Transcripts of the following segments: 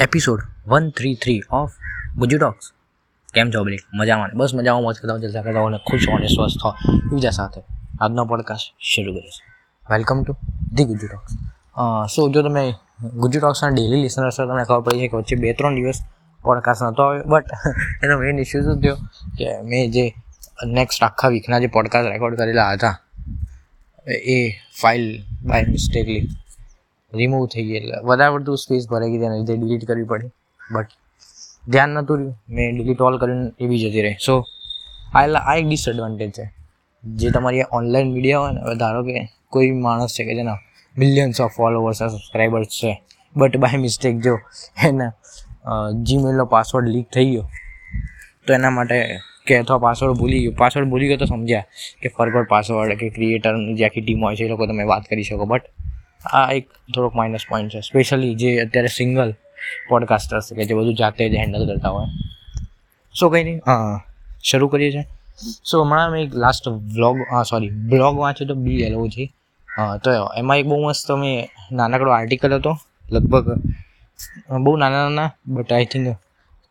Episode one three three of Guju talks કેમ છો break મજામાં? બસ મજામાં મોજ કરતા જલસા કરતા અને ખુશ હો અને સ્વસ્થ હો બીજા સાથે આજનો પોડકાસ્ટ શરૂ કરીશ welcome to the Guju talks so, જો તમે ગુજુ ટોક્સના ડેલી લિસનર્સ તમને ખબર પડી છે કે વચ્ચે બે ત્રણ દિવસ પોડકાસ્ટ નહોતો આવ્યો. બટ એનો મેઇન ઇસ્યુ શું થયો? કે મેં જે નેક્સ્ટ આખા વીકના જે પોડકાસ્ટ રેકોર્ડ કરેલા હતા, એ ફાઇલ બાય મિસ્ટેકલી રિમૂવ થઈ ગઈ એટલે વધારે પડતું સ્પેસ ભરાઈ ગઈ તેના લીધે ડિલીટ કરવી પડી. બટ ધ્યાન નહોતું રહ્યું. મેં ડિલીટ ઓલ કરીને એવી જતી રહી. સો આ આ એક ડિસએડવાન્ટેજ છે. જે તમારી ઓનલાઈન મીડિયા હોય ને, હવે ધારો કે કોઈ માણસ છે કે જેના મિલિયન્સ ઓફ ફોલોવર્સ સબસ્ક્રાઈબર્સ છે બટ બાય મિસ્ટેક જો એના જીમેલનો પાસવર્ડ લીક થઈ ગયો, તો એના માટે કે અથવા પાસવર્ડ ભૂલી ગયો. પાસવર્ડ ભૂલી ગયો તો સમજ્યા કે ફરવર્ડ પાસવર્ડ કે ક્રિએટરની જે આખી ટીમ હોય છે એ લોકો તમે વાત કરી શકો. બટ આ એક થોડોક માઇનસ પોઈન્ટ છે. સ્પેશિયલી જે અત્યારે સિંગલ પોડકાસ્ટર્સ કે જે બધું જાતે જ હેન્ડલ કરતા હોય. સો કંઈ નહીં શરૂ કરીએ છીએ સો હમણાં મેં એક લાસ્ટ વ્લોગ સોરી બ્લોગ વાંચ્યો તો બી એલઓથી તો એમાં એક બહુ મસ્ત મેં નાનકડો આર્ટિકલ હતો, લગભગ બહુ નાના નાના બટ આઈ થિંક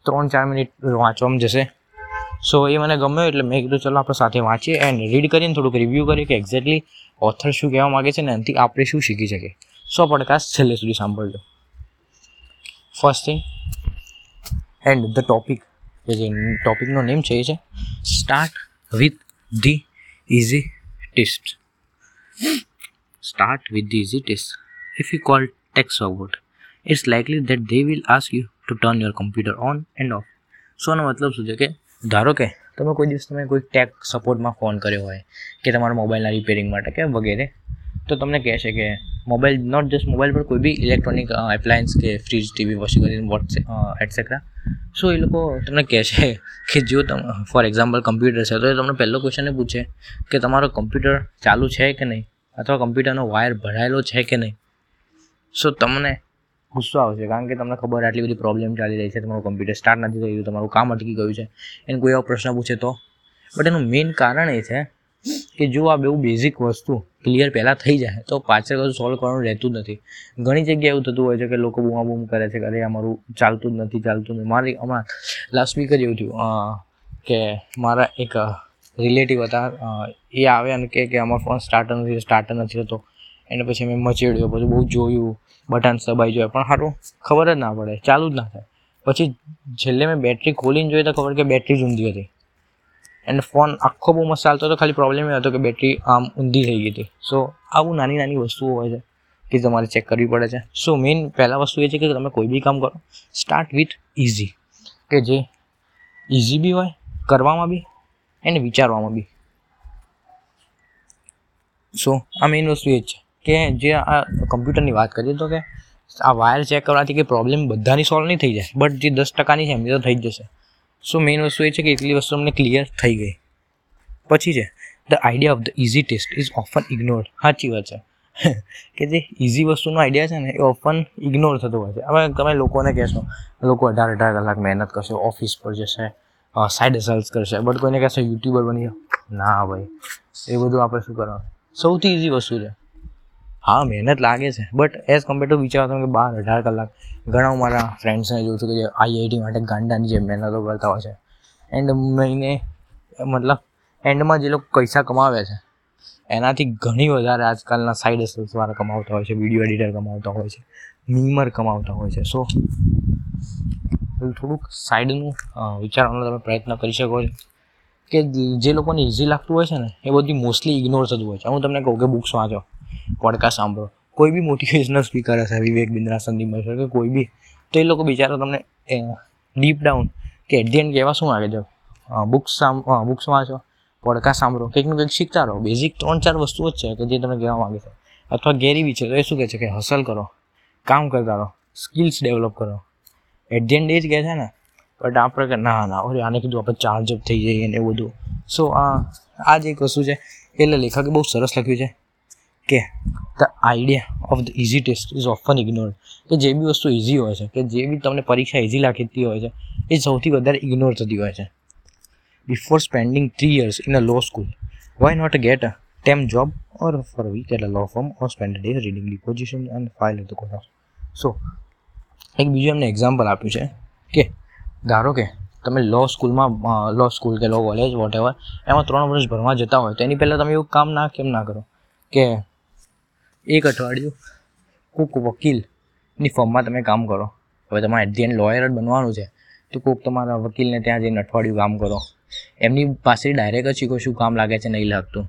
ત્રણ ચાર મિનિટ વાંચવામાં જશે. સો એ મને ગમ્યો એટલે મેં કીધું, ચલો આપણે સાથે વાંચીએ એન્ડ રીડ કરીને થોડુંક રિવ્યૂ કરીએ કે એક્ઝેક્ટલી ઓથર શું કહેવા માગે છે ને એનાથી આપણે શું શીખી શકીએ. સો પોડકાસ્ટ છેલ્લે સુધી સાંભળજો. First thing and the topic કે જે ટોપિકનો નેમ છે, એ છે start with the easy test start with the easy test if you call tax forward it's likely that they will ask you to turn your computer on and off સોનો મતલબ શું છે કે ધારો કે તમે કોઈ દિવસ તમે કોઈ ટેક સપોર્ટમાં ફોન કર્યો હોય કે તમારા મોબાઈલના રિપેરિંગ માટે કે વગેરે, તો તમને કહેશે કે મોબાઈલ નોટ જસ્ટ મોબાઈલ પર કોઈ બી ઇલેક્ટ્રોનિક એપ્લાયન્સ કે fridge TV washing machine WhatsApp etcetera so એ લોકો તમને કહે છે કે જો તમે ફોર એક્ઝામ્પલ કમ્પ્યુટર છે, તો એ તમને પહેલો ક્વેશ્ચન એ પૂછે કે તમારો કમ્પ્યુટર ચાલુ છે કે નહીં? અથવા કમ્પ્યુટરનો વાયર ભરાયેલો છે કે નહીં? સો તમને ગુસ્સો આવશે. કારણ કે તમને ખબર આટલી બધી પ્રોબ્લેમ ચાલી રહી છે. તમારું કમ્પ્યુટર સ્ટાર્ટ નથી થઈ રહ્યું તમારું કામ અટકી ગયું છે. એને કોઈ એવો પ્રશ્ન પૂછે તો? બટ એનું મેઇન કારણ એ છે કે જો આ બહુ બેઝિક વસ્તુ ક્લિયર પહેલાં થઈ જાય, તો પાછળ કશું સોલ્વ કરવાનું રહેતું જ નથી. ઘણી જગ્યાએ એવું થતું હોય છે કે લોકો બૂમા બૂમ કરે છે કે અરે, અમારું ચાલતું જ નથી, ચાલતું નથી. મારી હમણાં લાસ્ટ વીક જ એવું થયું કે મારા એક રિલેટિવ હતા એ આવે અને કે અમારો ફોન સ્ટાર્ટર નથી સ્ટાર્ટર નથી થતો. એને પછી મેં મચેડ્યો, પછી બહુ જોયું, બટન સબાઈ જોયા. પણ સારું ખબર જ ના પડે, ચાલુ જ ના થાય. પછી છેલ્લે મેં બેટરી ખોલીને જોઈએ તો ખબર કે બેટરી જ ઊંધી હતી. એન્ડ ફોન આખો બહુ મસ્ત ચાલતો હતો, ખાલી પ્રોબ્લેમ એ હતો કે બેટરી આમ ઊંધી થઈ ગઈ હતી. સો આવું નાની નાની વસ્તુઓ હોય છે કે તમારે ચેક કરવી પડે છે. સો મેઇન પહેલાં વસ્તુ એ છે કે તમે કોઈ બી કામ કરો સ્ટાર્ટ વિથ ઇઝી કે જે ઇઝી બી હોય, કરવામાં બી એને વિચારવામાં બી. સો આ મેઇન વસ્તુ એ જ છે. કે જે આ કમ્પ્યુટરની વાત કરીએ તો કે આ વાયર ચેક કરવાથી કે પ્રોબ્લેમ બધાની સોલ્વ નહીં થઈ જાય. બટ જે દસ ટકાની છે એમની તો થઈ જ જશે. સો મેઇન વસ્તુ એ છે કે એટલી વસ્તુ અમને ક્લિયર થઈ ગઈ. પછી છે the idea of the easy test is often ignored સાચી વાત છે. કે જે ઇઝી વસ્તુનો આઈડિયા છે ને, એ ઓફન ઇગ્નોર થતો હોય છે. હવે તમે લોકોને કહેશો, લોકો અઢાર અઢાર કલાક મહેનત કરશે ઓફિસ પર જશે સાઈડ હસલ્સ કરશે. બટ કોઈને કહેશે યુટ્યુબર બની ના ભાઈ, એ બધું આપણે શું કરવાનું? સૌથી ઇઝી વસ્તુ છે. હા, મહેનત લાગે છે. બટ એઝ કમ્પેર ટુ વિચારો તમે કે બાર અઢાર કલાક ઘણા હું મારા ફ્રેન્ડ્સને જોઉં છું કે જે આઈઆઈટી માટે ગાંડાની જે મહેનતો કરતા હોય છે. એન્ડ મહિને, મતલબ એન્ડમાં જે લોકો પૈસા કમાવે છે, એનાથી ઘણી વધારે આજકાલના સાઈડ હસલ્સવાળા કમાવતા હોય છે વીડિયો એડિટર કમાવતા હોય છે મીમર કમાવતા હોય છે. સો થોડુંક સાઈડનું વિચારવાનો તમે પ્રયત્ન કરી શકો છો કે જે લોકોને ઇઝી લાગતું હોય છે ને, એ બધી મોસ્ટલી ઇગ્નોર થતું હોય છે. હું તમને કહું કે બુક્સ વાંચો. પોડકાસ્ટ સાંભળો. કોઈ બી મોટિવેશનલ સ્પીકર હશે વિવેક બિંદ્રા સંદીપ મહેશ્વર કે કોઈ બી, તો એ લોકો બિચારા તમને ડીપ ડાઉન કે એટ ધી એન્ડ કહેવા શું આવે છે? બુક્સ સામ બુક્સ વાંચો પોડકાસ્ટ સાંભળો કંઈક કંઈક શીખતા રહો. બેઝિક ત્રણ ચાર વસ્તુઓ જ છે કે જે તમે કહેવા માગે છે. અથવા ગેરીવી છે, તો એ શું કહે છે કે હસલ કરો, કામ કરતા રહો સ્કિલ્સ ડેવલપ કરો. એટ ધી એન્ડ એ જ કહે છે ને બટ આપણે કે ના ના, ઓરે આને કીધું, આપણે ચાર્જ અપ થઈ જઈએ ને એવું બધું. સો આ આ જ એક વસ્તુ છે. એટલે લેખકે બહુ સરસ લખ્યું છે. કે the idea of the easy test is often ignored કે જે બી વસ્તુ ઇઝી હોય છે, કે જે બી તમને પરીક્ષા ઇઝી લાગતી હોય છે, એ સૌથી વધારે ઇગ્નોર થતી હોય છે. Before spending three years in a law school why not get a temp job or four week at a law firm or spend day reading deposition and file of the course so એક બીજું એમને example આપ્યું છે, કે ધારો કે તમે લો સ્કૂલમાં લો સ્કૂલ કે લો કોલેજ વોટ એવર એમાં ત્રણ વર્ષ ભણવા જતા હોય, તો એની પહેલાં તમે એવું કામ ના, કેમ ના કરો? કે એક અઠવાડિયું કોઈક વકીલની ફોર્મમાં તમે કામ કરો. હવે તમારે એટ ધી એન્ડ લોયર જ બનવાનું છે. તો કોઈક તમારા વકીલને ત્યાં જઈને અઠવાડિયું કામ કરો. એમની પાસે ડાયરેક્ટ જ શીખો શું કામ લાગે છે, નહીં લાગતું.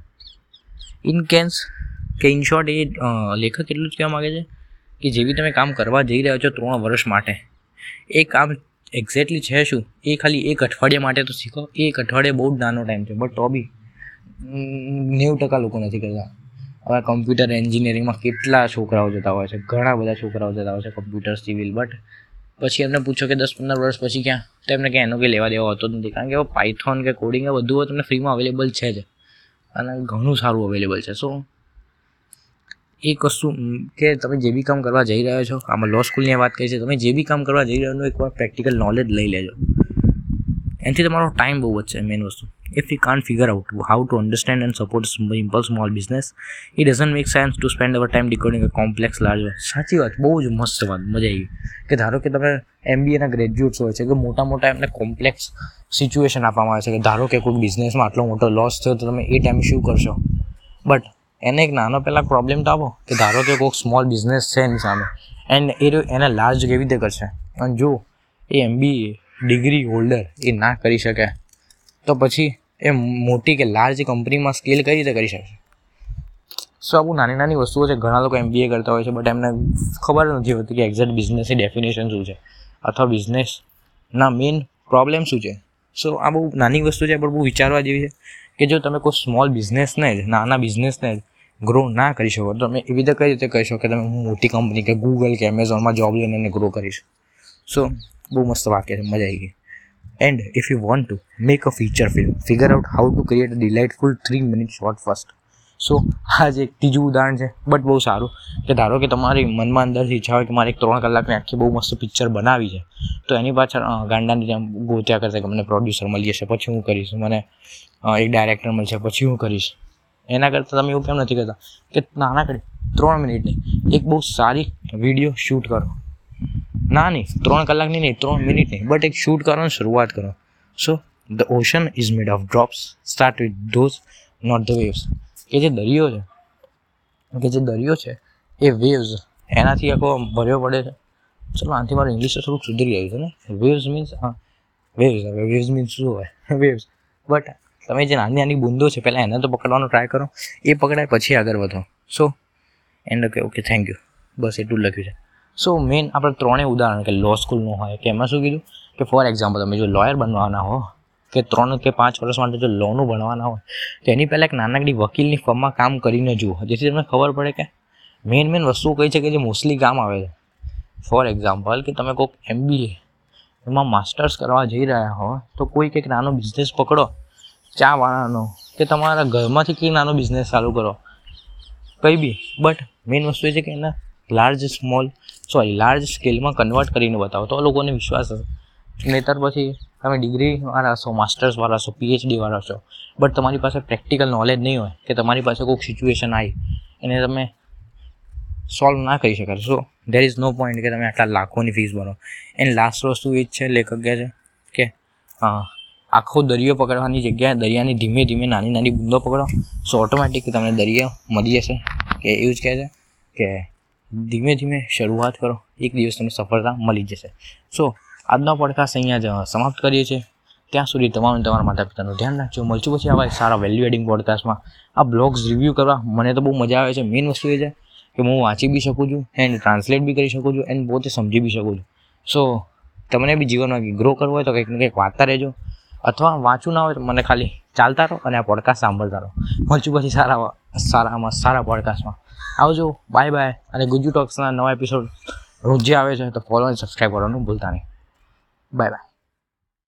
ઇન કેન્સ કે ઇન શોર્ટ એ લેખક એટલું જ કહેવા માગે છે કે જેવી તમે કામ કરવા જઈ રહ્યા છો ત્રણ વર્ષ માટે, એ કામ એક્ઝેક્ટલી છે શું? એ ખાલી એક અઠવાડિયા માટે તો શીખો. એક અઠવાડિયે બહુ જ નાનો ટાઈમ છે. બટ તો બી, નેવું ટકા લોકો નથી કરતા. હવે કમ્પ્યુટર એન્જિનિયરિંગમાં કેટલા છોકરાઓ જતા હોય છે? ઘણા બધા છોકરાઓ જતા હોય છે કમ્પ્યુટર સિવિલ બટ પછી એમને પૂછો કે દસ પંદર વર્ષ પછી ક્યાં? તો એમને ક્યાં? એનો કંઈ લેવા દેવા હોતો જ નથી. કારણ કે પાઇથોન કે કોડિંગ એ બધું તમને ફ્રીમાં અવેલેબલ છે જ. અને ઘણું સારું અવેલેબલ છે. સો એક વસ્તુ કે તમે જે બી કામ કરવા જઈ રહ્યા છો, આમાં લો સ્કૂલની વાત કરી છે તમે જે બી કામ કરવા જઈ રહ્યા છો એકવાર પ્રેક્ટિકલ નોલેજ લઈ લેજો. એનાથી તમારો ટાઈમ બહુ વધશે મેઇન વસ્તુ. If you can't figure out how to understand and support simple small business it doesn't make sense to spend our time decoding a complex large સાચી વાત, બહુ જ મસ્ત વાત, મજા આવી. કે ધારો કે તમે એમબીએના ગ્રેજ્યુએટ્સ હોય છે, કે મોટા મોટા એમને કોમ્પ્લેક્સ સિચ્યુએશન આપવામાં આવે છે, કે ધારો કે કોઈ બિઝનેસમાં આટલો મોટો લોસ થયો તો તમે એ ટાઈમ શું કરશો? બટ એને એક નાનો પહેલાં પ્રોબ્લેમ તો આપો, કે ધારો કે કોઈક સ્મોલ બિઝનેસ છે એની સામે એન્ડ એ એને લાર્જ કેવી રીતે કરશે? અને જો એ એમબીએ ડિગ્રી હોલ્ડર એ ના કરી શકે, તો પછી એ મોટી કે લાર્જ કંપનીમાં સ્કેલ કઈ રીતે કરી શકશે? સો આ બહુ નાની નાની વસ્તુઓ છે. ઘણા લોકો એમબીએ કરતા હોય છે બટ એમને ખબર નથી હોતી કે એક્ઝેક્ટ બિઝનેસની ડેફિનેશન શું છે અથવા બિઝનેસના મેઇન પ્રોબ્લેમ શું છે. સો આ બહુ નાની વસ્તુ છે, પણ બહુ વિચારવા જેવી છે કે જો તમે કોઈ સ્મોલ બિઝનેસને જ, નાના બિઝનેસને જ ગ્રો ના કરી શકો, તો તમે એવી રીતે કઈ રીતે કહી શકો કે તમે હું મોટી કંપની કે ગૂગલ કે એમેઝોનમાં જોબ લઈને ગ્રો કરીશ સો બહુ મસ્ત વાક્ય છે, મજા આવી ગઈ. And if you want to make a feature film figure out how to create a delightful three minute short first so આ જ એક ત્રીજું ઉદાહરણ છે બટ બહુ સારું. કે ધારો કે તમારી મનમાં અંદરથી ઈચ્છા હોય કે મારે એક ત્રણ કલાકની આખી બહુ મસ્ત પિક્ચર બનાવી છે, તો એની પાછળ ગાંડાની જેમ ગોત્યા કરશે કે મને પ્રોડ્યુસર મળી જશે પછી હું કરીશ, મને એક ડાયરેક્ટર મળશે, પછી હું કરીશ. એના કરતાં તમે એવું કેમ નથી કરતા? કે નાના કરી, ત્રણ મિનિટની, એક બહુ સારી વીડિયો શૂટ કરો. ના નહીં, ત્રણ કલાકની નહીં ત્રણ મિનિટની બટ એક શૂટ કરવાની શરૂઆત કરો. So the ocean is made of drops start with those not the waves કે જે દરિયો છે કે જે દરિયો છે, એ વેવ્સ એનાથી આખો ભર્યો પડે છે. ચલો, આનાથી મારું ઇંગ્લિશ તો થોડુંક સુધરી આવ્યું છે ને. વેવ્સ મીન્સ વેવ્સ હવે વેવ્સ મીન્સ શું હોય? વેવ્સ બટ તમે જે નાની નાની બુંદો છે, પહેલાં એને તો પકડવાનો ટ્રાય કરો. એ પકડાય, પછી આગળ વધો. So and okay okay thank you બસ એટલું લખ્યું છે. સો મેઇન આપણે ત્રણેય ઉદાહરણ કે લો સ્કૂલનું હોય કે એમાં શું કીધું? કે ફોર એક્ઝામ્પલ તમે જો લોયર બનવાના હો, કે ત્રણ કે પાંચ વર્ષ માટે જો લોનું ભણવાના હોય, તો એની પહેલાં એક નાનકડી વકીલની ફર્મમાં કામ કરીને જુઓ. જેથી તમને ખબર પડે કે મેઇન મેઇન વસ્તુઓ કઈ છે કે જે મોસ્ટલી કામ આવે છે. ફોર એક્ઝામ્પલ કે તમે કોઈક એમબીએ એમાં માસ્ટર્સ કરવા જઈ રહ્યા હો, તો કોઈ કંઈક નાનો બિઝનેસ પકડો, ચા વાળાનો, કે તમારા ઘરમાંથી કંઈક નાનો બિઝનેસ ચાલુ કરો. કંઈ બી. બટ મેઇન વસ્તુ એ છે કે એના લાર્જ સ્મોલ સોરી લાર્જ સ્કેલમાં કન્વર્ટ કરીને બતાવો. તો લોકોને વિશ્વાસ હશે. નહીતર પછી તમે ડિગ્રી વાળા છો માસ્ટર્સ વાળા છો પીએચડીવાળા છો બટ તમારી પાસે પ્રેક્ટિકલ નોલેજ નહીં હોય કે તમારી પાસે કોઈક સિચ્યુએશન આવી, એને તમે સોલ્વ ના કરી શકો so there is no point કે તમે આટલા લાખોની ફીસ ભરો. એન્ડ લાસ્ટ વસ્તુ એ જ છે, લેખક કહે છે કે આખો દરિયો પકડવાની જગ્યાએ દરિયાની ધીમે ધીમે નાની નાની બૂંદો પકડો સો ઓટોમેટિક તમને દરિયો મળી જશે. કે એવું જ કહે છે કે ધીમે ધીમે શરૂઆત કરો. એક દિવસ તમને સફળતા મળી જશે. સો આજનો પોડકાસ્ટ અહીંયા જ સમાપ્ત કરીએ છીએ. ત્યાં સુધી તમામ તમારા માતા પિતાનું ધ્યાન રાખજો. મળશું પછી આવા સારા વેલ્યુ એડિંગ પોડકાસ્ટમાં આ બ્લોગ્સ રિવ્યૂ કરવા મને તો બહુ મજા આવે છે. મેઇન વસ્તુ એ છે કે હું વાંચી બી શકું છું એન્ડ ટ્રાન્સલેટ બી કરી શકું છું એન્ડ પોતે સમજી બી શકું છું. સો તમને બી જીવનમાં ગ્રો કરવો હોય તો કંઈક ને કંઈક વાંચતા રહેજો. અથવા વાંચવું ના હોય તો મને ખાલી ચાલતા રહો અને આ પોડકાસ્ટ સાંભળતા રહો. મળશું પછી સારા, સારામાં સારા પોડકાસ્ટમાં આવજો. બાય બાય અને ગુજુ ટોક્સના નવા એપિસોડ રોજે આવે છે, તો ફોલો અને સબસ્ક્રાઈબ કરવાનું ભૂલતા નહીં. Bye bye